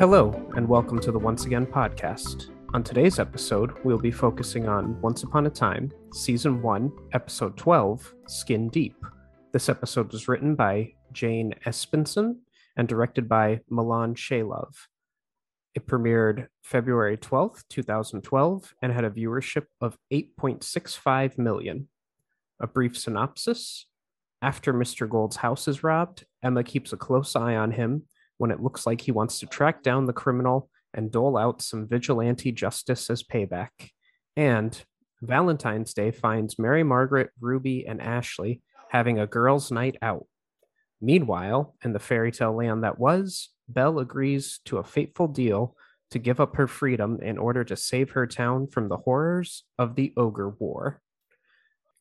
Hello, and welcome to the Once Again podcast. On today's episode, we'll be focusing on Once Upon a Time, Season 1, Episode 12, Skin Deep. This episode was written by Jane Espenson and directed by Milan Cheylov. It premiered February 12th, 2012, and had a viewership of 8.65 million. A brief synopsis After Mr. Gold's house is robbed, Emma keeps a close eye on him when it looks like he wants to track down the criminal and dole out some vigilante justice as payback. And Valentine's Day finds Mary Margaret, Ruby, and Ashley having a girls' night out. Meanwhile, in the fairy tale land that was, Belle agrees to a fateful deal to give up her freedom in order to save her town from the horrors of the Ogre War.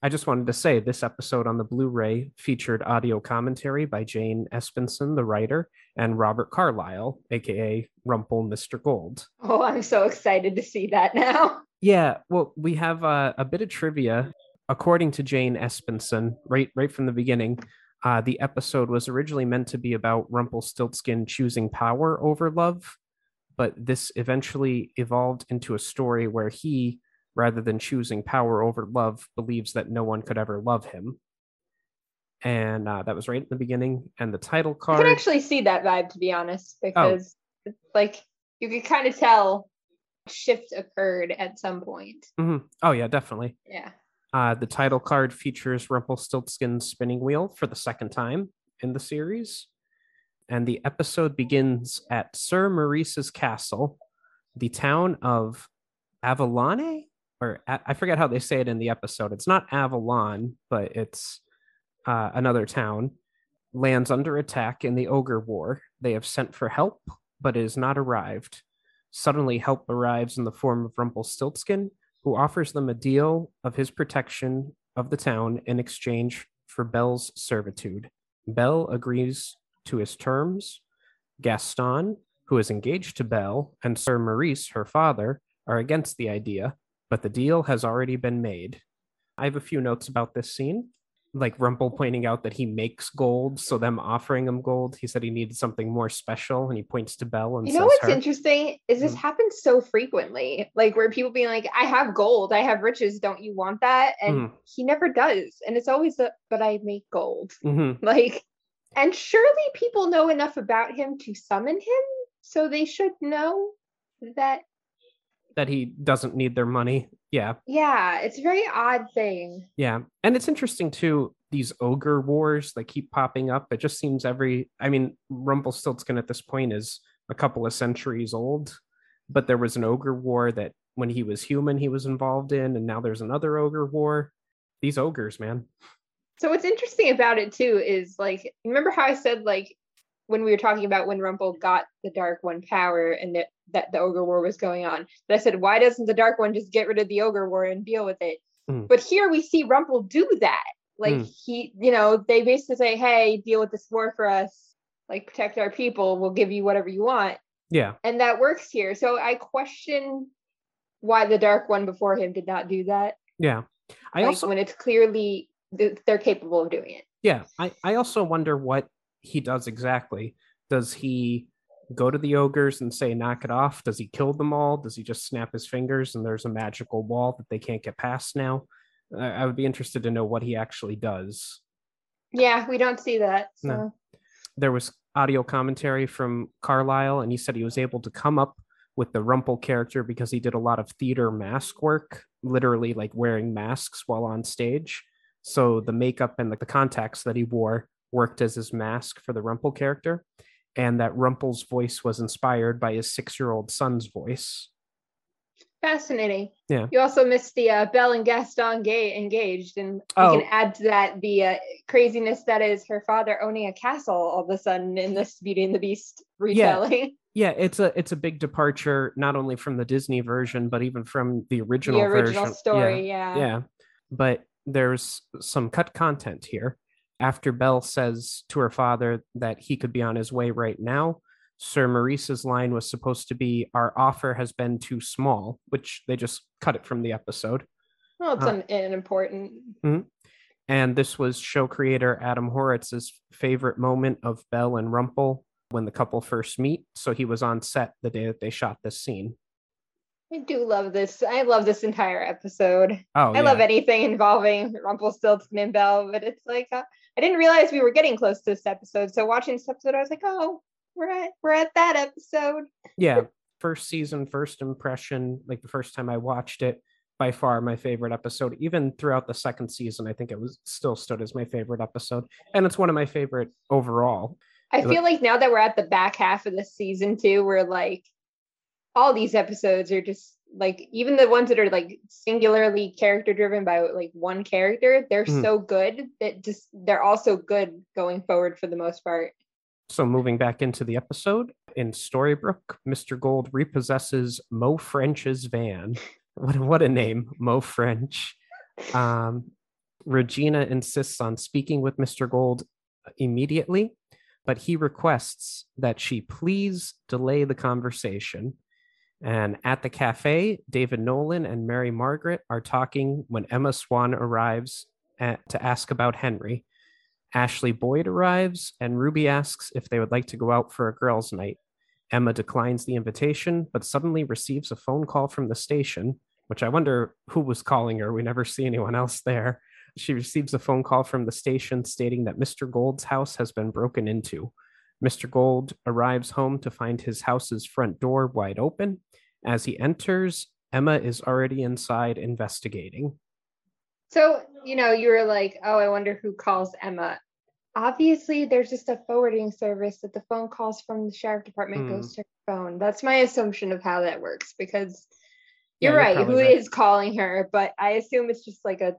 I just wanted to say this episode on the Blu ray featured audio commentary by Jane Espenson, the writer, and Robert Carlyle, aka Rumple Mr. Gold. Oh, I'm so excited to see that now. Yeah, well, we have uh, a bit of trivia. According to Jane Espenson, right, right from the beginning, uh, the episode was originally meant to be about Rumpelstiltskin choosing power over love, but this eventually evolved into a story where he rather than choosing power over love, believes that no one could ever love him. And uh, that was right in the beginning. And the title card. I can actually see that vibe, to be honest, because oh. like you could kind of tell shift occurred at some point. Mm-hmm. Oh yeah, definitely. Yeah. Uh, the title card features Rumpelstiltskin's spinning wheel for the second time in the series. And the episode begins at Sir Maurice's castle, the town of Avonlea, or I forget how they say it in the episode. It's not Avalon, but it's uh, another town. Lands under attack in the Ogre War. They have sent for help, but it has not arrived. Suddenly, help arrives in the form of Rumpelstiltskin, who offers them a deal of his protection of the town in exchange for Belle's servitude. Belle agrees to his terms. Gaston, who is engaged to Belle, and Sir Maurice, her father, are against the idea but the deal has already been made. I have a few notes about this scene. Like Rumple pointing out that he makes gold, so them offering him gold. He said he needed something more special, and he points to Belle and you know what's her. interesting is this mm. happens so frequently, like where people being like, "I have gold, I have riches, don't you want that?" And mm. he never does, and it's always the, "But I make gold." Mm-hmm. Like, and surely people know enough about him to summon him, so they should know that that he doesn't need their money. Yeah. Yeah, it's a very odd thing. Yeah. And it's interesting too, these ogre wars that keep popping up. It just seems every I mean, Rumpelstiltskin at this point is a couple of centuries old, but there was an ogre war that when he was human he was involved in, and now there's another ogre war. These ogres, man. So what's interesting about it too is like remember how I said like when we were talking about when Rumple got the Dark One power and that, that the Ogre War was going on. But I said, why doesn't the Dark One just get rid of the Ogre War and deal with it? Mm. But here we see Rumple do that. Like mm. he, you know, they basically say, hey, deal with this war for us, like protect our people, we'll give you whatever you want. Yeah. And that works here. So I question why the Dark One before him did not do that. Yeah. I like also when it's clearly they're capable of doing it. Yeah. I, I also wonder what he does exactly. Does he go to the ogres and say knock it off? Does he kill them all? Does he just snap his fingers and there's a magical wall that they can't get past now? I would be interested to know what he actually does. Yeah, we don't see that. So. No. There was audio commentary from Carlyle, and he said he was able to come up with the Rumple character because he did a lot of theater mask work, literally like wearing masks while on stage. So the makeup and like the contacts that he wore worked as his mask for the Rumple character, and that Rumple's voice was inspired by his six year old son's voice. Fascinating. Yeah. You also missed the uh, Belle and Gaston gay engaged, and Oh. can add to that the uh, craziness that is her father owning a castle all of a sudden in this Beauty and the Beast retelling. Yeah, it's a it's a big departure not only from the Disney version but even from the original the original version. story, yeah. Yeah. But there's some cut content here. After Belle says to her father that he could be on his way right now, Sir Maurice's line was supposed to be, Our offer has been too small, which they just cut it from the episode. Well, it's Uh, an, an important. And this was show creator Adam Horowitz's favorite moment of Belle and Rumple when the couple first meet. So he was on set the day that they shot this scene. I do love this. I love this entire episode. Oh, I love anything involving Rumpelstiltskin and Belle, but it's like uh, I didn't realize we were getting close to this episode. So watching this episode, I was like, oh, we're at we're at that episode. yeah first season first impression like the first time i watched it by far my favorite episode even throughout the second season i think it was still stood as my favorite episode and it's one of my favorite overall I feel like now that we're at the back half of the season too, we're like all these episodes are just like even the ones that are like singularly character driven by like one character, they're Mhm. so good that just they're also good going forward for the most part. so moving back into the episode in storybrooke mr gold repossesses moe french's van what, a- what a name moe french um, regina insists on speaking with mr gold immediately but he requests that she please delay the conversation. And at the cafe, David Nolan and Mary Margaret are talking when Emma Swan arrives at, to ask about Henry. Ashley Boyd arrives, and Ruby asks if they would like to go out for a girls' night. Emma declines the invitation, but suddenly receives a phone call from the station, which I wonder who was calling her. We never see anyone else there. She receives a phone call from the station stating that Mr. Gold's house has been broken into. Mr. Gold arrives home to find his house's front door wide open. As he enters, Emma is already inside investigating. So, you know, you were like, oh, I wonder who calls Emma. Obviously, there's just a forwarding service that the phone calls from the sheriff department Hmm. goes to her phone. That's my assumption of how that works because you're you're right. Who probably is calling her? But I assume it's just like a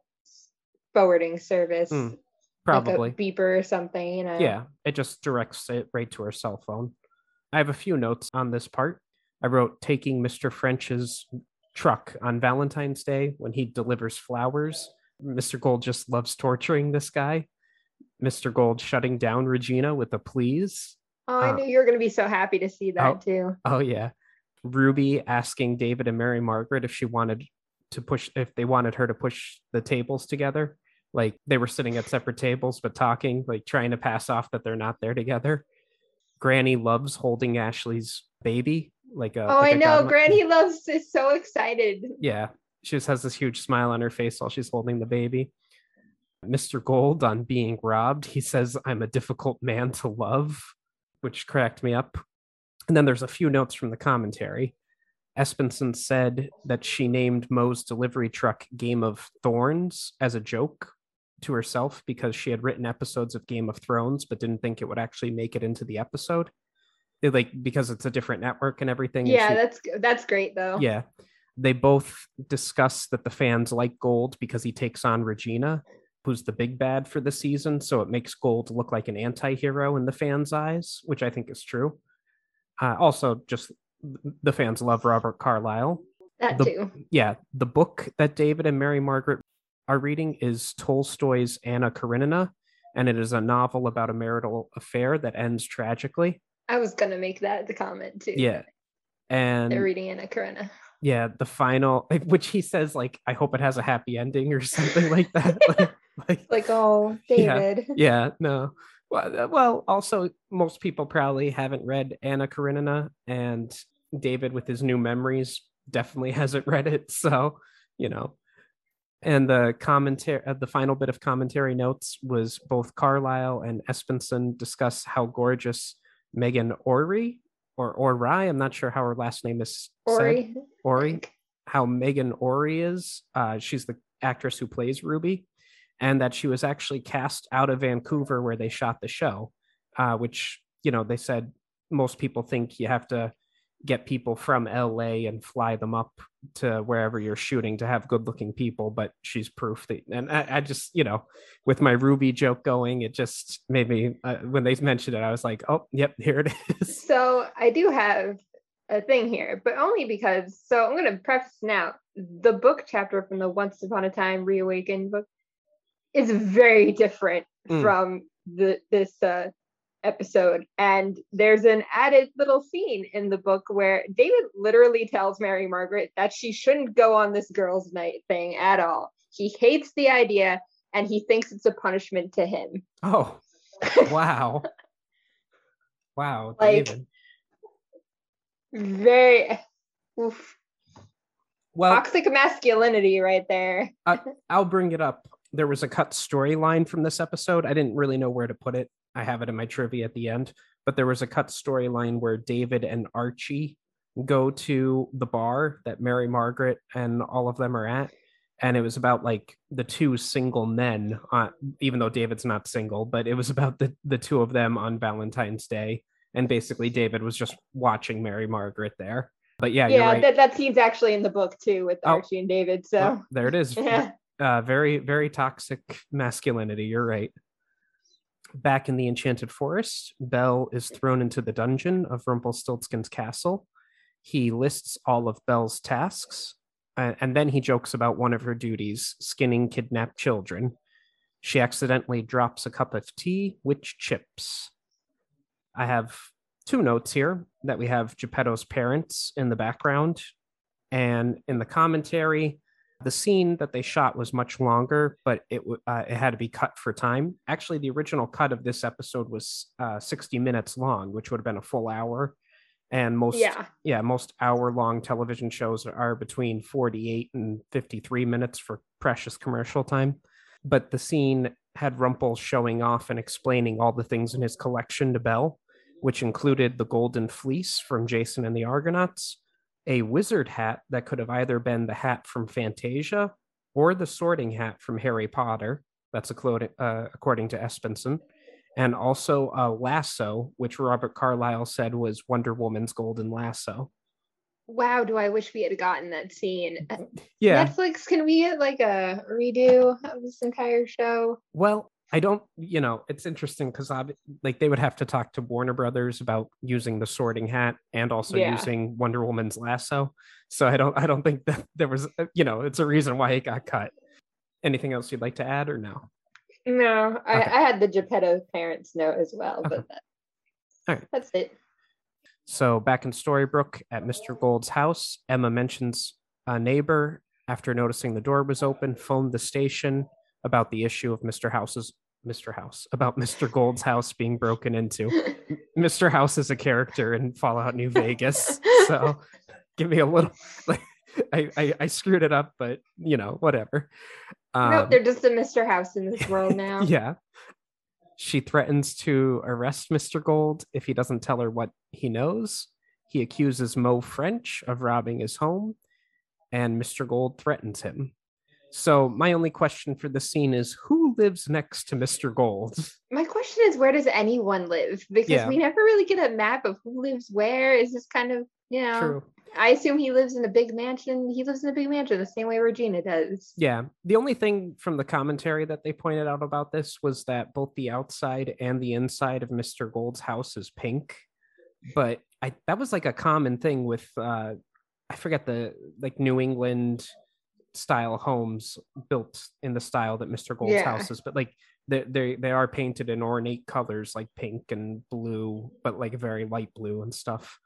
forwarding service, like Probably. a beeper or something, you know? Yeah, it just directs it right to her cell phone. I have a few notes on this part. I wrote taking Mr. French's truck on Valentine's Day when he delivers flowers. Mr. Gold just loves torturing this guy. Mr. Gold shutting down Regina with a please. Oh, I Uh, knew you were going to be so happy to see that oh. too. Oh yeah. Ruby asking David and Mary Margaret if she wanted to push if they wanted her to push the tables together. Like they were sitting at separate tables but talking, like trying to pass off that they're not there together. Granny loves holding Ashley's baby. Like a oh, like I know. Granny loves is so excited. Yeah. She just has this huge smile on her face while she's holding the baby. Mr. Gold on being robbed, he says, I'm a difficult man to love, which cracked me up. And then there's a few notes from the commentary. Espenson said that she named Moe's delivery truck Game of Thorns as a joke to herself because she had written episodes of Game of Thrones but didn't think it would actually make it into the episode. It, like because it's a different network and everything. and Yeah, she- that's that's great though. yeah. They both discuss that the fans like Gold because he takes on Regina, who's the big bad for the season. So it makes Gold look like an anti hero in the fans' eyes, which I think is true. Uh, also, just the fans love Robert Carlyle. that the- too. Yeah. The book that David and Mary Margaret are reading is Tolstoy's Anna Karenina, and it is a novel about a marital affair that ends tragically. I was gonna make that the comment too. Yeah. And They're reading Anna Karenina. yeah the final which he says like i hope it has a happy ending or something like that like, like Like, oh, David. yeah no well, uh, well also most people probably haven't read anna karenina and david with his new memories definitely hasn't read it so you know and the commentary uh, the final bit of commentary notes was both carlyle and espenson discuss how gorgeous meghan ory or ory i'm not sure how her last name is said. Ory. ory how Meghan Ory is. Uh, she's the actress who plays Ruby, and that she was actually cast out of Vancouver where they shot the show, uh, which, you know, they said most people think you have to get people from LA and fly them up to wherever you're shooting to have good looking people, but she's proof that, and I, I, just, you know, with my Ruby joke going, it just made me, uh, when they mentioned it, I was like, oh, yep, here it is. So I do have a thing here, but only because, so I'm going to preface now the book chapter from the Once Upon a Time Reawakened book is very different mm. from the this uh, episode and there's an added little scene in the book where david literally tells mary margaret that she shouldn't go on this girls night thing at all. He hates the idea and he thinks it's a punishment to him. Oh wow. Wow like david. very oof. well toxic masculinity right there. I'll bring it up. There was a cut storyline from this episode. I didn't really know where to put it I have it in my trivia at the end, but there was a cut storyline where David and Archie go to the bar that Mary Margaret and all of them are at. And it was about like the two single men, uh, even though David's not single, but it was about the, the two of them on Valentine's Day. And basically, David was just watching Mary Margaret there. But yeah, yeah, right. that, that scene's actually in the book too with oh. Archie and David. So well, there it is. yeah. Uh, very, very toxic masculinity. You're right. Back in the Enchanted Forest, Belle is thrown into the dungeon of Rumpelstiltskin's castle. He lists all of Belle's tasks, uh, and then he jokes about one of her duties skinning kidnapped children. She accidentally drops a cup of tea, which chips. I have two notes here that we have Geppetto's parents in the background, and in the commentary, the scene that they shot was much longer, but it uh, it had to be cut for time. Actually, the original cut of this episode was uh, 60 minutes long, which would have been a full hour. And most yeah, yeah most hour long television shows are between 48 and 53 minutes for precious commercial time. But the scene had Rumple showing off and explaining all the things in his collection to Belle, which included the golden fleece from Jason and the Argonauts, a wizard hat that could have either been the hat from Fantasia or the sorting hat from Harry Potter. That's uh, according to Espenson. And also a lasso, which Robert Carlyle said was Wonder Woman's golden lasso. Wow, do I wish we had gotten that scene. Uh, yeah. Netflix, can we get like a redo of this entire show? Well, I don't, you know, it's interesting because like they would have to talk to Warner Brothers about using the Sorting Hat and also yeah. using Wonder Woman's lasso. So I don't, I don't think that there was, uh, you know, it's a reason why it got cut. Anything else you'd like to add or no? No, I, okay. I had the Geppetto parents note as well, okay. but that, All right. that's it. So back in Storybrooke at Mr. Gold's house, Emma mentions a neighbor after noticing the door was open, phoned the station about the issue of Mr. House's Mr. House about Mr. Gold's house being broken into. Mr. House is a character in Fallout New Vegas, so give me a little. Like, I, I, I screwed it up, but you know whatever. Um, no, they're just a Mr. House in this world now. yeah. She threatens to arrest Mr. Gold if he doesn't tell her what he knows. He accuses Moe French of robbing his home, and Mr. Gold threatens him. So my only question for the scene is who lives next to Mr. Gold? My question is where does anyone live? Because yeah. we never really get a map of who lives where. Is this kind of, you know, True. I assume he lives in a big mansion. He lives in a big mansion the same way Regina does. Yeah. The only thing from the commentary that they pointed out about this was that both the outside and the inside of Mr. Gold's house is pink. But I that was like a common thing with uh I forget the like New England style homes built in the style that Mr. Gold's yeah. house is, but like they they they are painted in ornate colors like pink and blue, but like very light blue and stuff.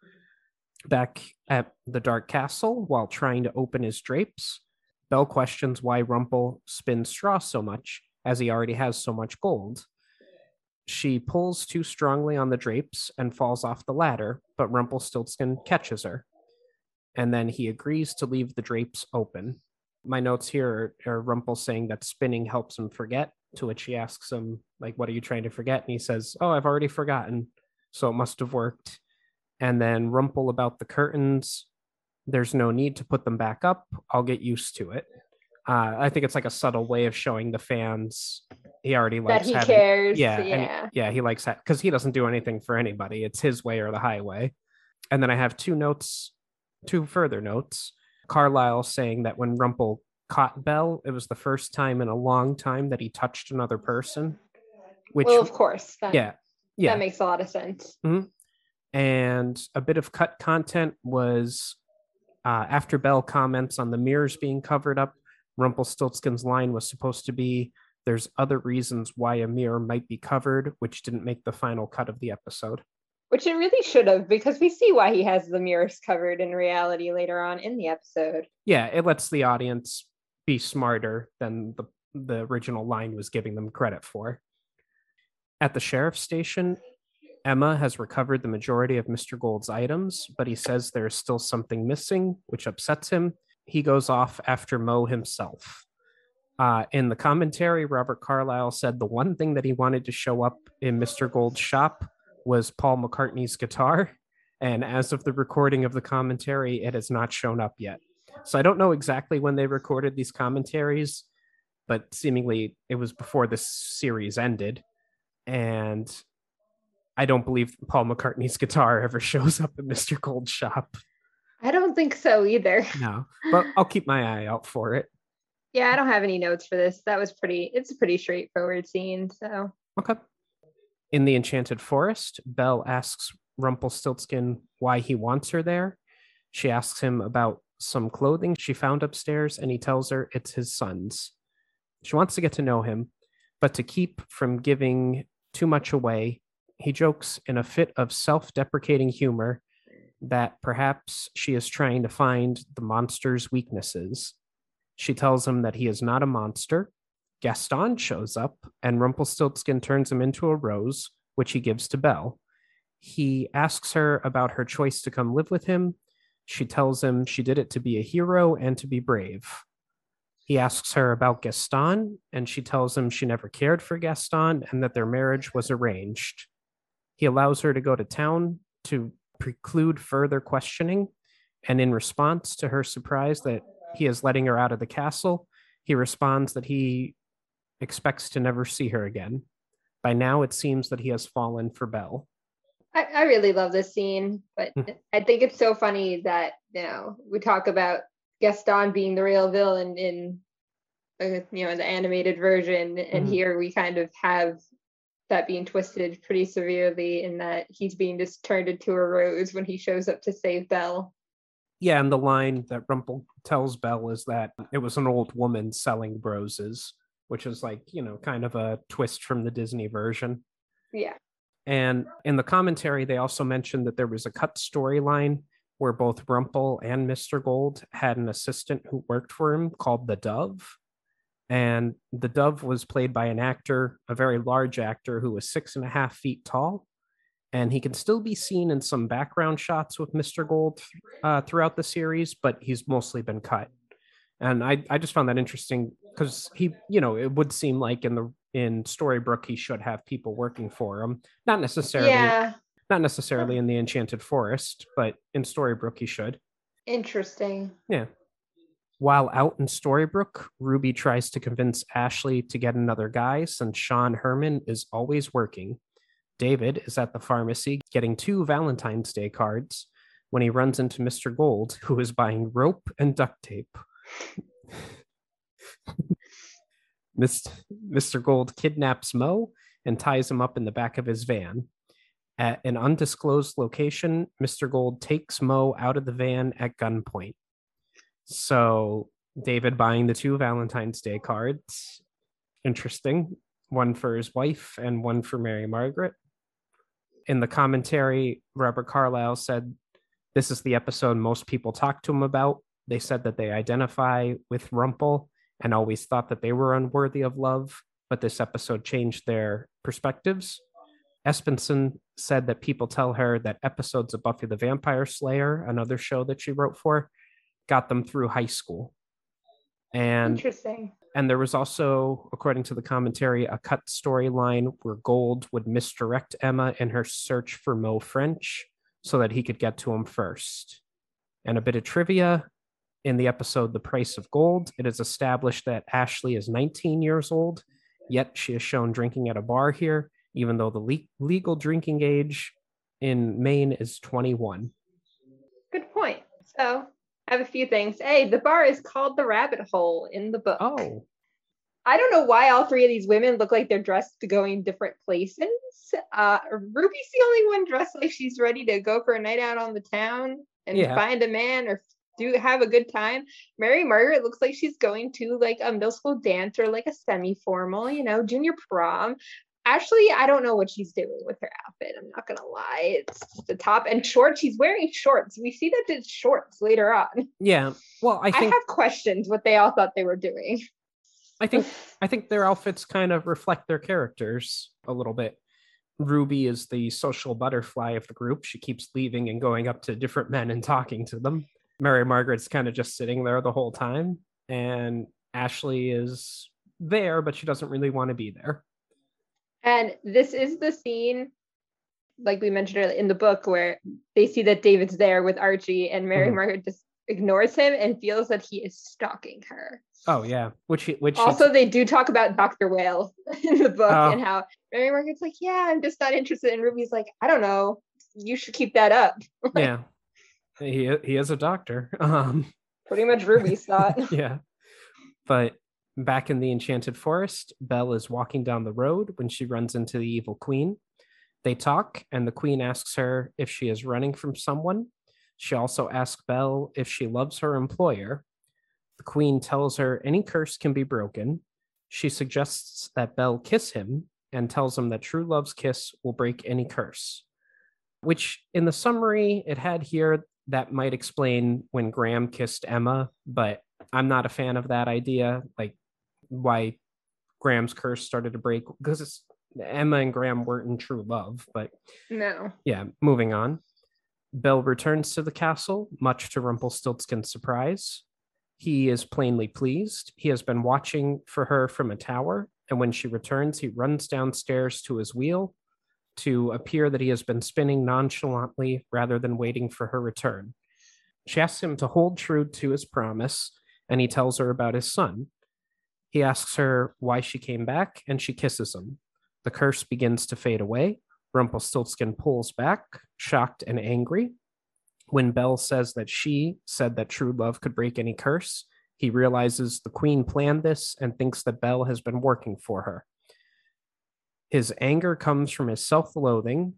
Back at the Dark Castle, while trying to open his drapes, Belle questions why Rumple spins straw so much, as he already has so much gold. She pulls too strongly on the drapes and falls off the ladder, but Rumpelstiltskin catches her. And then he agrees to leave the drapes open my notes here are, are Rumple saying that spinning helps him forget. To which she asks him, like, what are you trying to forget? And he says, Oh, I've already forgotten. So it must have worked. And then Rumple about the curtains. There's no need to put them back up. I'll get used to it. Uh, I think it's like a subtle way of showing the fans he already likes that he having, cares. Yeah, yeah, yeah. He likes that because he doesn't do anything for anybody. It's his way or the highway. And then I have two notes, two further notes. Carlyle saying that when Rumple caught Belle, it was the first time in a long time that he touched another person. Which, well, of course. That, yeah, yeah, That makes a lot of sense. and a bit of cut content was uh, after Belle comments on the mirrors being covered up. Rumpelstiltskin's line was supposed to be there's other reasons why a mirror might be covered, which didn't make the final cut of the episode. Which it really should have, because we see why he has the mirrors covered in reality later on in the episode. Yeah, it lets the audience be smarter than the, the original line was giving them credit for. At the sheriff's station, Emma has recovered the majority of Mr. Gold's items, but he says there is still something missing, which upsets him. He goes off after Moe himself. Uh, in the commentary, Robert Carlyle said the one thing that he wanted to show up in Mr. Gold's shop was Paul McCartney's guitar. And as of the recording of the commentary, it has not shown up yet. So I don't know exactly when they recorded these commentaries, but seemingly it was before this series ended. And I don't believe Paul McCartney's guitar ever shows up in Mr. Gold's shop. I don't think so either. No, but I'll keep my eye out for it. Yeah, I don't have any notes for this. That was pretty, it's a pretty straightforward scene. So, Okay. In the Enchanted Forest, Belle asks Rumpelstiltskin why he wants her there. She asks him about some clothing she found upstairs, and he tells her it's his son's. She wants to get to know him, but to keep from giving too much away, he jokes in a fit of self deprecating humor that perhaps she is trying to find the monster's weaknesses. She tells him that he is not a monster. Gaston shows up, and Rumpelstiltskin turns him into a rose, which he gives to Belle. He asks her about her choice to come live with him. She tells him she did it to be a hero and to be brave. He asks her about Gaston, and she tells him she never cared for Gaston and that their marriage was arranged. He allows her to go to town to preclude further questioning, and in response to her surprise that he is letting her out of the castle, he responds that he expects to never see her again. By now, it seems that he has fallen for Belle. I, I really love this scene, but Mhm. I think it's so funny that, you know, we talk about Gaston being the real villain in, uh, you know, the animated version. And Mhm. here we kind of have that being twisted pretty severely in that he's being just turned into a rose when he shows up to save Belle. Yeah, and the line that Rumple tells Belle is that it was an old woman selling roses, which is like, you know, kind of a twist from the Disney version. Yeah. And in the commentary, they also mentioned that there was a cut storyline where both Rumple and Mr. Gold had an assistant who worked for him called the Dove. And the Dove was played by an actor, a very large actor who was six and a half feet tall. And he can still be seen in some background shots with Mr. Gold uh, throughout the series, but he's mostly been cut. And I, I just found that interesting because he, you know, it would seem like in the in Storybrooke he should have people working for him, not necessarily Yeah. not necessarily in the Enchanted Forest, but in Storybrooke he should. Interesting. Yeah. While out in Storybrooke, Ruby tries to convince Ashley to get another guy since Sean Herman is always working. David is at the pharmacy getting two Valentine's Day cards when he runs into Mr. Gold, who is buying rope and duct tape. Mr. Gold kidnaps Moe and ties him up in the back of his van. At an undisclosed location, Mr. Gold takes Moe out of the van at gunpoint. So, David buying the two Valentine's Day cards. Interesting. One for his wife and one for Mary Margaret. In the commentary, Robert Carlyle said, This is the episode most people talk to him about. They said that they identify with Rumple and always thought that they were unworthy of love, but this episode changed their perspectives. Espenson said that people tell her that episodes of Buffy the Vampire Slayer, another show that she wrote for, got them through high school. And Interesting. and there was also, according to the commentary, a cut storyline where Gold would misdirect Emma in her search for Moe French so that he could get to him first. And a bit of trivia in the episode The Price of Gold, it is established that Ashley is 19 years old, yet she is shown drinking at a bar here, even though the le- legal drinking age in Maine is 21. Good point. So I have a few things. Hey, the bar is called the Rabbit Hole in the book. Oh, I don't know why all three of these women look like they're dressed to go in different places. Uh, Ruby's the only one dressed like she's ready to go for a night out on the town and Yeah. find a man or do have a good time. Mary Margaret looks like she's going to like a middle school dance or like a semi-formal, you know, junior prom. Ashley, I don't know what she's doing with her outfit. I'm not gonna lie. It's just a top and shorts. She's wearing shorts. We see that it's shorts later on. yeah. Well, I think, I, have questions what they all thought they were doing. I think I think their outfits kind of reflect their characters a little bit. Ruby is the social butterfly of the group. She keeps leaving and going up to different men and talking to them. Mary Margaret's kind of just sitting there the whole time, and Ashley is there, but she doesn't really want to be there. And this is the scene, like we mentioned earlier in the book, where they see that David's there with Archie, and Mary Mhm. Margaret just ignores him and feels that he is stalking her. Oh yeah, which which Also, they do talk about Dr. Whale in the book Oh. and how Mary Margaret's like, Yeah, I'm just not interested. And Ruby's like, I don't know. You should keep that up. yeah, he he is a doctor. Um, Pretty much Ruby's thought. yeah. But back in the Enchanted Forest, Belle is walking down the road when she runs into the evil queen. They talk, and the queen asks her if she is running from someone. She also asks Belle if she loves her employer. The queen tells her any curse can be broken. She suggests that Belle kiss him and tells him that true love's kiss will break any curse. Which, in the summary it had here, that might explain when Graham kissed Emma, but I'm not a fan of that idea. Like why Graham's curse started to break because Emma and Graham weren't in true love. But no. yeah, moving on. Belle returns to the castle, much to Rumpelstiltskin's surprise. He is plainly pleased. He has been watching for her from a tower, and when she returns, he runs downstairs to his wheel to appear that he has been spinning nonchalantly rather than waiting for her return. She asks him to hold true to his promise, and he tells her about his son. He asks her why she came back, and she kisses him. The curse begins to fade away. Rumpelstiltskin pulls back, shocked and angry. When Belle says that she said that true love could break any curse, he realizes the queen planned this and thinks that Belle has been working for her. His anger comes from his self loathing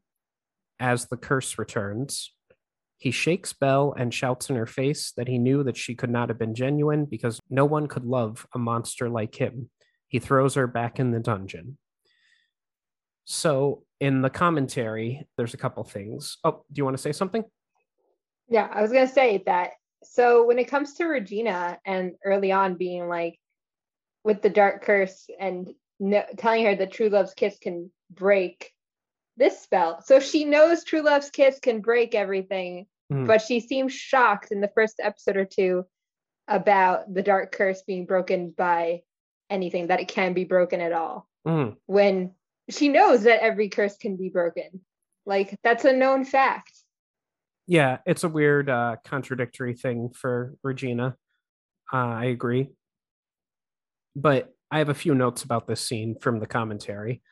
as the curse returns. He shakes Belle and shouts in her face that he knew that she could not have been genuine because no one could love a monster like him. He throws her back in the dungeon. So, in the commentary, there's a couple things. Oh, do you want to say something? Yeah, I was gonna say that. So when it comes to Regina and early on being like with the dark curse and no, telling her that true love's kiss can break this spell, so she knows true love's kiss can break everything, Mhm. but she seems shocked in the first episode or two about the dark curse being broken by anything that it can be broken at all. Mm, When she knows that every curse can be broken, like that's a known fact. yeah, it's a weird, uh, contradictory thing for Regina. Uh, I agree. But I have a few notes about this scene from the commentary.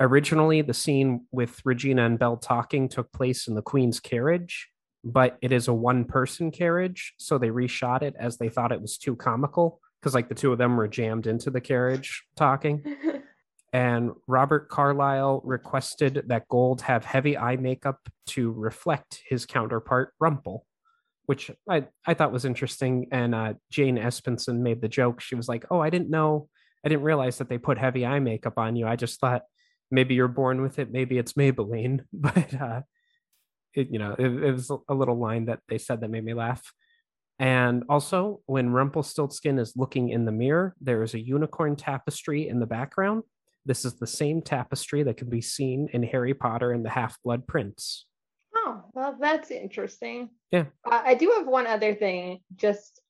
Originally, the scene with Regina and Belle talking took place in the Queen's carriage, but it is a one person carriage. So they reshot it as they thought it was too comical because, like, the two of them were jammed into the carriage talking. and Robert Carlyle requested that Gold have heavy eye makeup to reflect his counterpart Rumple, which I, I thought was interesting. And uh, Jane Espenson made the joke. She was like, "Oh, I didn't know, I didn't realize that they put heavy eye makeup on you. I just thought maybe you're born with it, maybe it's Maybelline." But uh, it, you know, it, it was a little line that they said that made me laugh. And also, when Rumpelstiltskin is looking in the mirror, there is a unicorn tapestry in the background. This is the same tapestry that can be seen in Harry Potter and the Half Blood Prince. Oh, well, that's interesting. Yeah. I, I do have one other thing, just,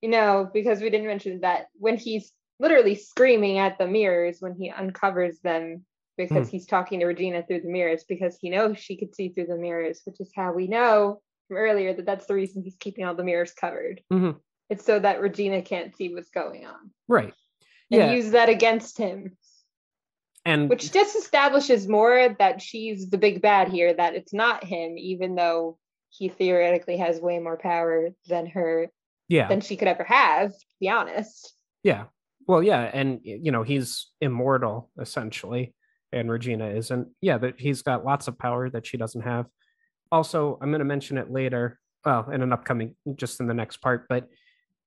you know, because we didn't mention that when he's literally screaming at the mirrors when he uncovers them because he's talking to Regina through the mirrors because he knows she could see through the mirrors, which is how we know from earlier that that's the reason he's keeping all the mirrors covered. Mhm. It's so that Regina can't see what's going on Right. and Yeah. use that against him. And which just establishes more that she's the big bad here that it's not him even though he theoretically has way more power than her Yeah. than she could ever have, to be honest. Yeah. Well, yeah, and you know, he's immortal essentially, and Regina isn't. Yeah, that he's got lots of power that she doesn't have. Also, I'm going to mention it later, well, in an upcoming just in the next part, but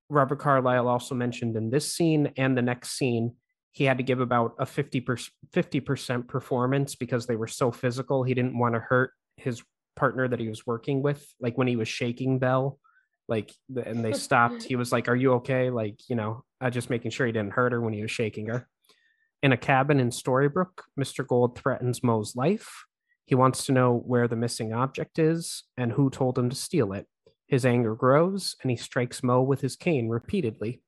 Robert Carlyle also mentioned in this scene and the next scene he had to give about a 50 50% performance because they were so physical. He didn't want to hurt his partner that he was working with like when he was shaking Belle like and they stopped. He was like are you okay? Like you know uh, just making sure he didn't hurt her when he was shaking her. In a cabin in storybrooke mr gold threatens moe's life. He wants to know where the missing object is and who told him to steal it. His anger grows and he strikes moe with his cane repeatedly.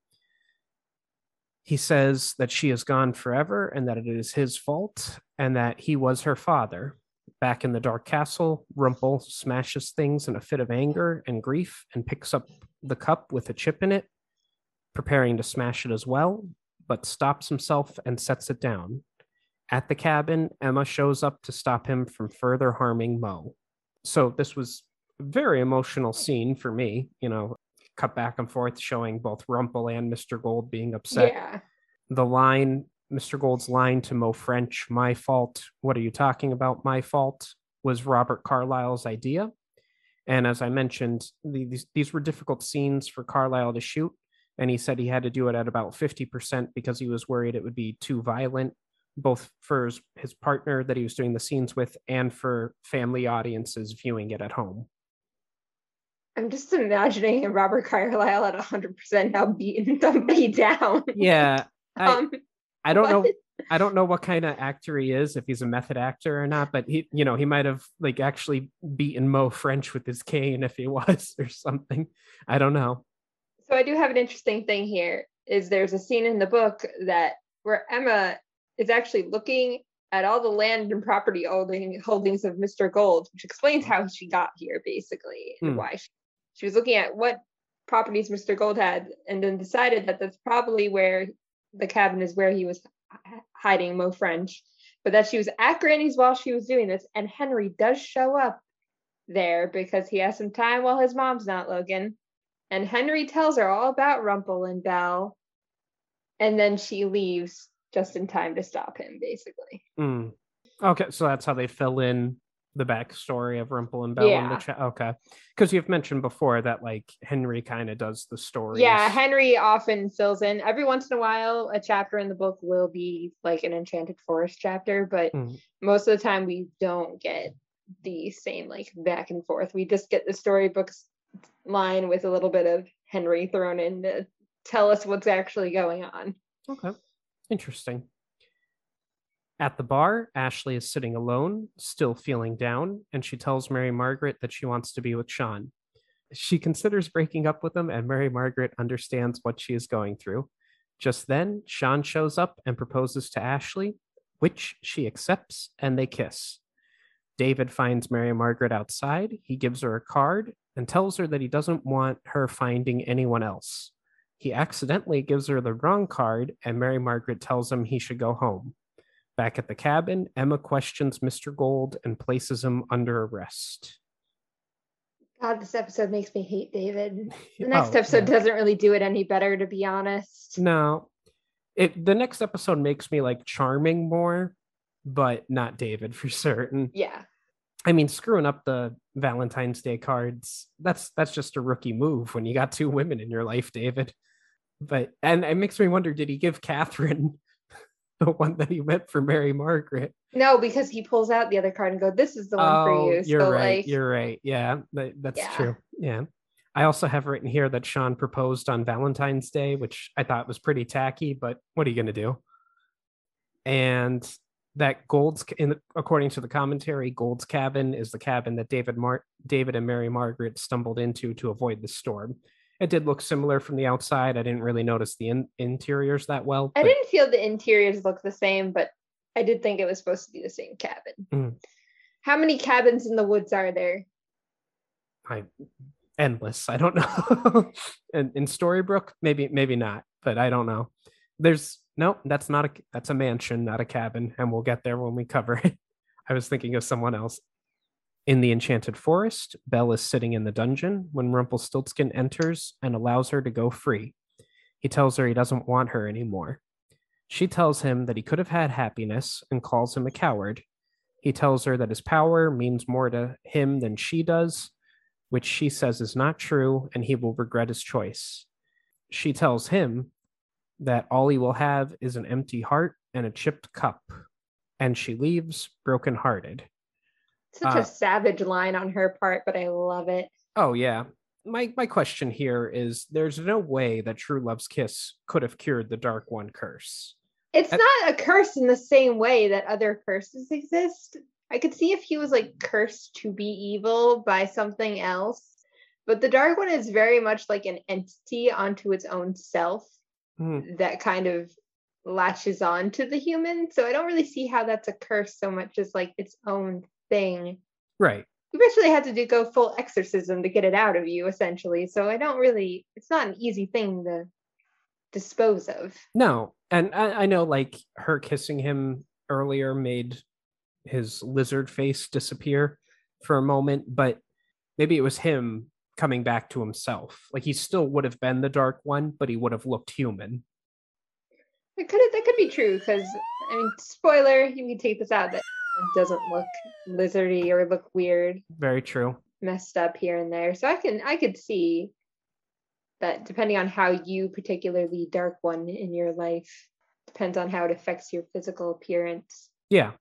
He says that she is gone forever and that it is his fault and that he was her father Back in the dark castle, Rumple smashes things in a fit of anger and grief and picks up the cup with a chip in it, preparing to smash it as well, but stops himself and sets it down. At the cabin, Emma shows up to stop him from further harming Moe. So this was a very emotional scene for me, you know, cut back and forth showing both Rumple and Mr. Gold being upset Yeah. the line mr gold's line to moe french my fault. What are you talking about? My fault was robert carlyle's idea. And as i mentioned the- these, these were difficult scenes for carlyle to shoot and he said he had to do it at about 50% because he was worried it would be too violent both for his, his partner that he was doing the scenes with and for family audiences viewing it at home. I'm just imagining Robert Carlyle at 100% now beating somebody down. yeah I, um, I don't know? I don't know what kind of actor he is, if he's a method actor or not, but he, you know, he might have like actually beaten Moe French with his cane if he was or something. I don't know. So I do have an interesting thing here. Is there's a scene in the book that where Emma is actually looking at all the land and property holding, holdings of Mr. Gold, which explains how she got here, basically, and Hmm. why she, she was looking at what properties Mr. Gold had, and then decided that that's probably where the cabin is where he was hiding Moe French, but that she was at Granny's while she was doing this, and Henry does show up there because he has some time while his mom's not Logan. And Henry tells her all about Rumple and Belle. And then she leaves just in time to stop him, basically. Hmm. Okay, so that's how they fill in the backstory of Rumple and Belle in the Yeah. chat. Okay, because you've mentioned before that like Henry kind of does the story. Yeah, Henry often fills in. Every once in a while, a chapter in the book will be like an Enchanted Forest chapter, but Mm. most of the time we don't get the same like back and forth. We just get the storybooks line with a little bit of Henry thrown in to tell us what's actually going on. Okay. Interesting. At the bar, Ashley is sitting alone, still feeling down, and she tells Mary Margaret that she wants to be with Sean. She considers breaking up with him, and Mary Margaret understands what she is going through. Just then, Sean shows up and proposes to Ashley, which she accepts, and they kiss. David finds Mary Margaret outside. He gives her a card and tells her that he doesn't want her finding anyone else. He accidentally gives her the wrong card, and Mary Margaret tells him he should go home. Back at the cabin, Emma questions Mr. Gold and places him under arrest. God, this episode makes me hate David. The next Oh, episode yeah. doesn't really do it any better, to be honest. No, it the next episode makes me like charming more, but not David for certain. Yeah. I mean, screwing up the Valentine's Day cards, that's that's just a rookie move when you got two women in your life, David. But and it makes me wonder, did he give Catherine the one that he meant for Mary Margaret? No, because he pulls out the other card and go, "This is the one for oh, you." Oh, You're so right. like, You're right. Yeah, that, that's Yeah. true. Yeah. I also have written here that Sean proposed on Valentine's Day, which I thought was pretty tacky, but what are you going to do? And that Gold's, in according to the commentary, Gold's cabin is the cabin that David Mar- David and Mary Margaret stumbled into to avoid the storm. It did look similar from the outside. I didn't really notice the in- interiors that well. I didn't feel the interiors look the same, but I did think it was supposed to be the same cabin. Mm. How many cabins in the woods are there? I endless. I don't know. in, in Storybrooke, maybe maybe not, but I don't know. There's no, that's not a that's a mansion, not a cabin, and we'll get there when we cover it. I was thinking of someone else. In the Enchanted Forest, Belle is sitting in the dungeon when Rumpelstiltskin enters and allows her to go free. He tells her he doesn't want her anymore. She tells him that he could have had happiness and calls him a coward. He tells her that his power means more to him than she does, which she says is not true, and he will regret his choice. She tells him that all he will have is an empty heart and a chipped cup, and she leaves brokenhearted. Such Uh, a savage line on her part, but I love it. Oh yeah. My my question here is there's no way that True Love's kiss could have cured the Dark One curse. It's I- not a curse in the same way that other curses exist. I could see if he was like cursed to be evil by something else, but the Dark One is very much like an entity onto its own self Hmm. that kind of latches on to the human. So I don't really see how that's a curse so much as like its own thing. Right. You basically have to do go full exorcism to get it out of you, essentially. So I don't really. It's not an easy thing to dispose of. No. And I, I know like her kissing him earlier made his lizard face disappear for a moment, but maybe it was him coming back to himself. Like he still would have been the Dark One, but he would have looked human. It could that could be true because I mean, spoiler, you can take this out that doesn't look lizardy or look weird, Very true. messed up here and there. So I can I could see that depending on how you particularly dark one in your life depends on how it affects your physical appearance. Yeah.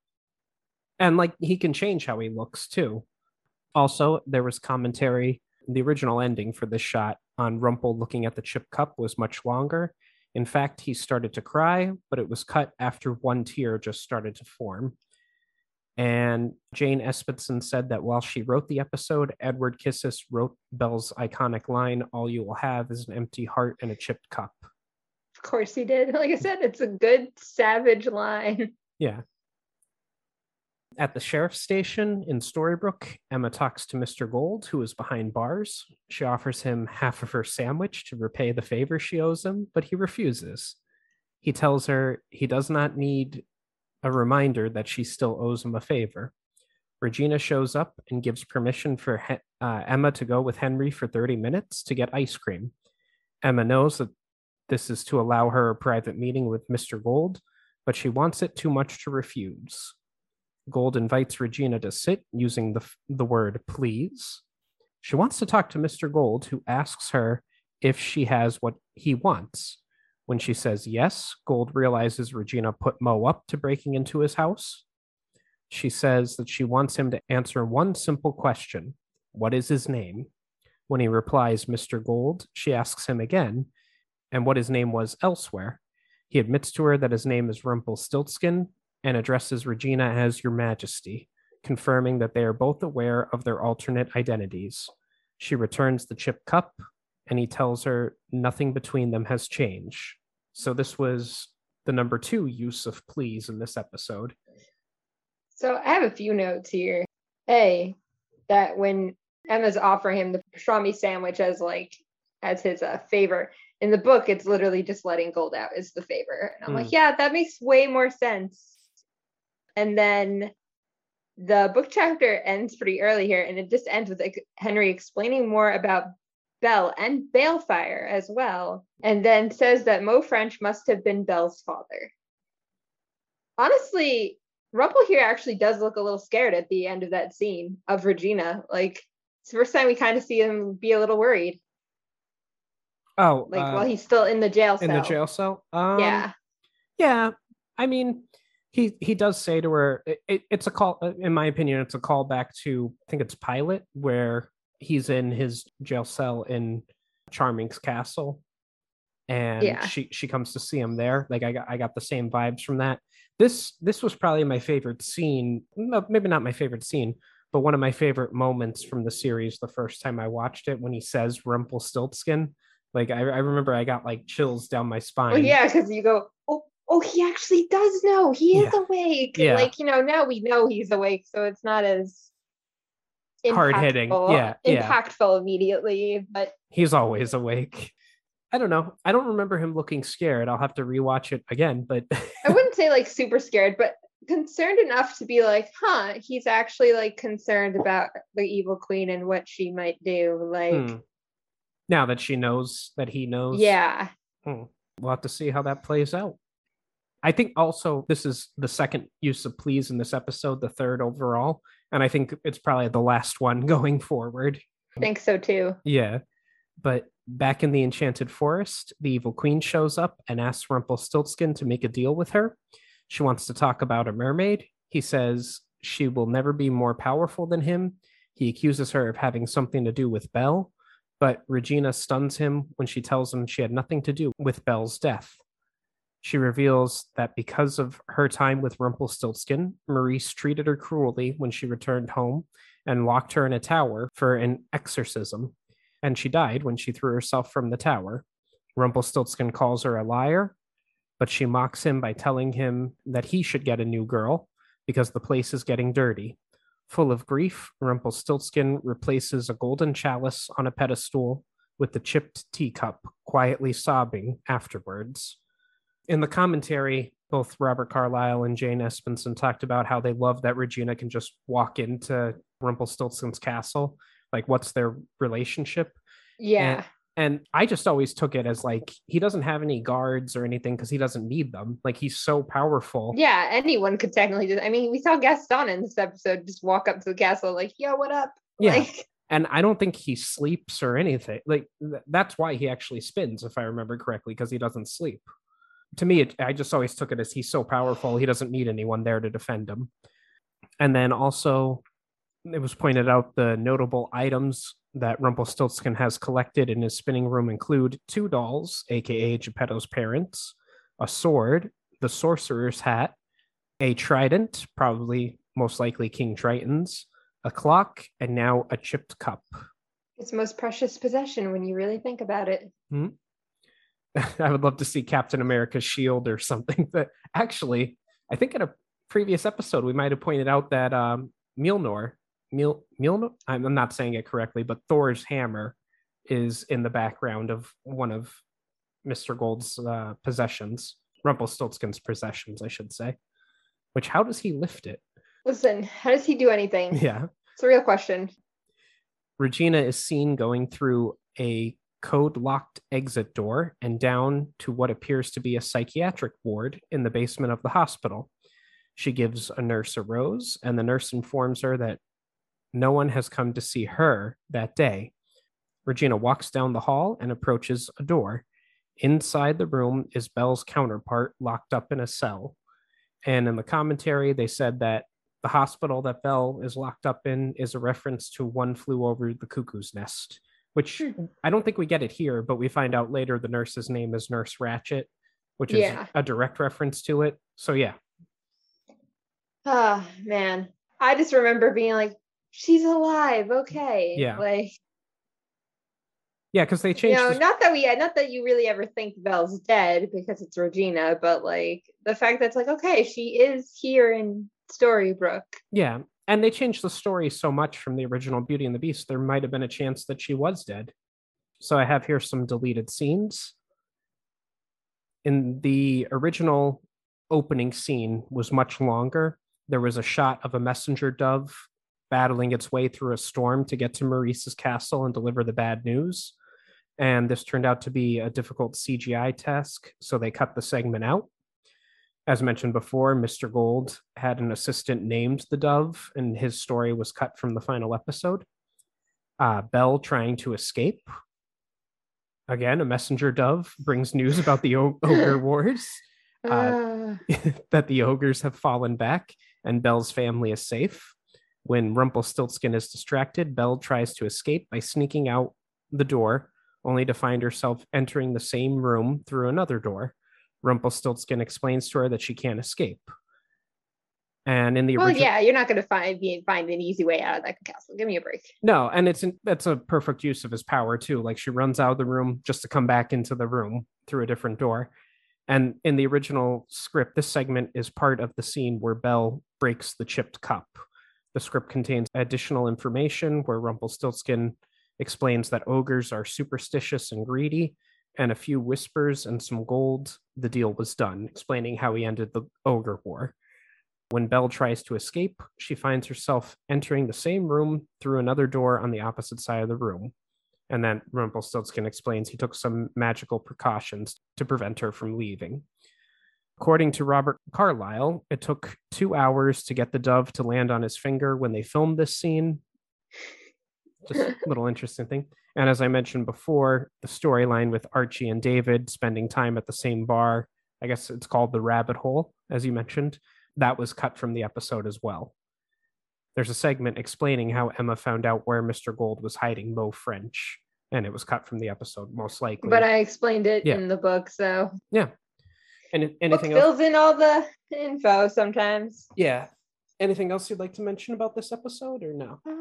And like he can change how he looks too. Also, there was commentary. The original ending for this shot on Rumple looking at the chip cup was much longer. In fact, he started to cry, but it was cut after one tear just started to form. And Jane Espenson said that while she wrote the episode, Edward Kitsis wrote Belle's iconic line, All you will have is an empty heart and a chipped cup. Of course he did. Like I said, it's a good savage line. Yeah. At the sheriff's station in Storybrooke, Emma talks to Mr. Gold, who is behind bars. She offers him half of her sandwich to repay the favor she owes him, but he refuses. He tells her he does not need a reminder that she still owes him a favor. Regina shows up and gives permission for He- uh, Emma to go with Henry for 30 minutes to get ice cream. Emma knows that this is to allow her a private meeting with Mr. Gold, but she wants it too much to refuse. Gold invites Regina to sit using the, the word please. She wants to talk to Mr. Gold, who asks her if she has what he wants. When she says yes, Gold realizes Regina put Moe up to breaking into his house. She says that she wants him to answer one simple question What is his name? When he replies, Mr. Gold, she asks him again, and what his name was elsewhere. He admits to her that his name is Rumpelstiltskin and addresses Regina as Your Majesty, confirming that they are both aware of their alternate identities. She returns the chip cup, and he tells her nothing between them has changed. So, this was the number two use of please in this episode. So I have a few notes here. A, that when Emma's offering him the pastrami sandwich as like as his uh, favor, in the book it's literally just letting gold out is the favor. And I'm like, yeah, that makes way more sense. And then the book chapter ends pretty early here, and it just ends with Henry explaining more about Belle and Baelfire as well, and then says that Moe French must have been Belle's father. Honestly, Rumple here actually does look a little scared at the end of that scene of Regina. Like it's the first time we kind of see him be a little worried, Oh, like uh, while he's still in the jail cell. in the jail cell? Um, yeah, Yeah, I mean, he he does say to her, it, it- it's a call. In my opinion, it's a call back to I think it's Pilot, where he's in his jail cell in Charming's castle, and Yeah. she she comes to see him there. Like I got I got the same vibes from that. This this was probably my favorite scene. no, Maybe not my favorite scene, but one of my favorite moments from the series. The first time I watched it, when he says Rumpelstiltskin. Like I, I remember, I got like chills down my spine. well, yeah, because you go, oh, oh, he actually does know. He is awake. Yeah. Like you know, now we know he's awake, so it's not as Impactful- Yeah, yeah. impactful immediately. But he's always awake. I don't know. I don't remember him looking scared. I'll have to rewatch it again, but I wouldn't say like super scared, but concerned enough to be like, huh, he's actually like concerned about the evil queen and what she might do. Like, Hmm. Now that she knows that he knows. yeah. Hmm. We'll have to see how that plays out. I think also this is the second use of please in this episode, the third overall. And I think it's probably the last one going forward. I think so too. Yeah. But back in the Enchanted Forest, the evil queen shows up and asks Rumpelstiltskin to make a deal with her. She wants to talk about a mermaid. He says she will never be more powerful than him. He accuses her of having something to do with Belle, but Regina stuns him when she tells him she had nothing to do with Belle's death. She reveals that because of her time with Rumpelstiltskin, Maurice treated her cruelly when she returned home and locked her in a tower for an exorcism and she died when she threw herself from the tower. Rumpelstiltskin calls her a liar, but she mocks him by telling him that he should get a new girl because the place is getting dirty. Full of grief, Rumpelstiltskin replaces a golden chalice on a pedestal with the chipped teacup, quietly sobbing afterwards. In the commentary, both Robert Carlyle and Jane Espenson talked about how they love that Regina can just walk into Rumpelstiltskin's castle. Like, what's their relationship? Yeah. And I just always took it as like he doesn't have any guards or anything because he doesn't need them. Like he's so powerful. yeah, anyone could technically just I mean, we saw Gaston in this episode just walk up to the castle like, yo, what up? Yeah. Like, And I don't think he sleeps or anything. Like th- that's why he actually spins, if I remember correctly, because he doesn't sleep. To me, it, I just always took it as he's so powerful, he doesn't need anyone there to defend him. And then also, it was pointed out the notable items that Rumpelstiltskin has collected in his spinning room include two dolls, aka Geppetto's parents, a sword, the sorcerer's hat, a trident, probably most likely King Triton's, a clock, and now a chipped cup. it's most precious possession when you really think about it. Hmm? I would love to see Captain America's shield or something. But actually, I think in a previous episode we might have pointed out that um, Mjolnir, Mjol, Mjolnir, I'm not saying it correctly, but Thor's hammer is in the background of one of Mr. Gold's uh, possessions, Rumpelstiltskin's possessions, I should say. Which, how does he lift it? Listen, how does he do anything? Yeah. It's a real question. Regina is seen going through a code locked exit door and down to what appears to be a psychiatric ward in the basement of the hospital. She gives a nurse a rose, and the nurse informs her that no one has come to see her that day. Regina walks down the hall and approaches a door. Inside the room is Belle's counterpart locked up in a cell. And in the commentary, they said that the hospital that Belle is locked up in is a reference to One Flew Over the Cuckoo's Nest, which Hmm. I don't think we get it here, but we find out later the nurse's name is Nurse Ratched, which is Yeah. a direct reference to it. So, yeah, Ah, man. I just remember being like, she's alive. Okay. Yeah. Like, yeah, because they you changed. know, the- not that we, not that you really ever think Belle's dead because it's Regina, but like the fact that's like, okay, she is here in Storybrooke. Yeah, and they changed the story so much from the original Beauty and the Beast, there might have been a chance that she was dead. So I have here some deleted scenes. In the original opening scene was much longer. There was a shot of a messenger dove battling its way through a storm to get to Maurice's castle and deliver the bad news. And this turned out to be a difficult CGI task, so they cut the segment out. As mentioned before, Mr. Gold had an assistant named the Dove, and his story was cut from the final episode. Uh, Belle trying to escape. Again, a messenger dove brings news about the o- ogre wars, Uh, Ah, that the ogres have fallen back and Belle's family is safe. When Rumpelstiltskin is distracted, Bell tries to escape by sneaking out the door, only to find herself entering the same room through another door. Rumpelstiltskin explains to her that she can't escape. And in the well, original, yeah, you're not going to find find an easy way out of that castle. Give me a break. no, and it's an, that's a perfect use of his power too. Like she runs out of the room just to come back into the room through a different door. And in the original script, this segment is part of the scene where Belle breaks the chipped cup. The script contains additional information where Rumpelstiltskin explains that ogres are superstitious and greedy, and a few whispers and some gold. The deal was done, explaining how he ended the ogre war. When Belle tries to escape, she finds herself entering the same room through another door on the opposite side of the room. And then Rumpelstiltskin explains he took some magical precautions to prevent her from leaving. According to Robert Carlyle, it took two hours to get the dove to land on his finger when they filmed this scene. Just a little interesting thing. And as I mentioned before, the storyline with Archie and David spending time at the same bar, I guess it's called the rabbit hole, as you mentioned, that was cut from the episode as well. There's a segment explaining how Emma found out where Mr. Gold was hiding Moe French, and it was cut from the episode, most likely. But I explained it Yeah. in the book, so yeah. And book anything else? fills in all the info sometimes. Yeah. Anything else you'd like to mention about this episode or no? Uh,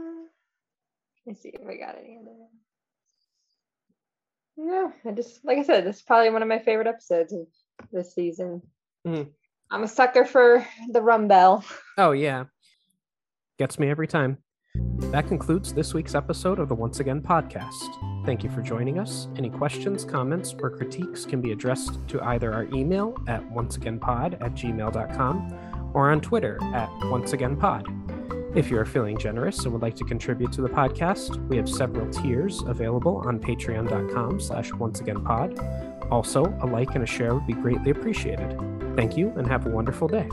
Let's see if I got any other. No, I just like I said, this is probably one of my favorite episodes of this season. Mhm. I'm a sucker for the Rumbelle. Oh, yeah. Gets me every time. That concludes this week's episode of the Once Again podcast. Thank you for joining us. Any questions, comments, or critiques can be addressed to either our email at onceagainpod at gmail.com or on Twitter at onceagainpod. If you are feeling generous and would like to contribute to the podcast, we have several tiers available on patreon.com slash onceagainpod. Also, a like and a share would be greatly appreciated. Thank you and have a wonderful day.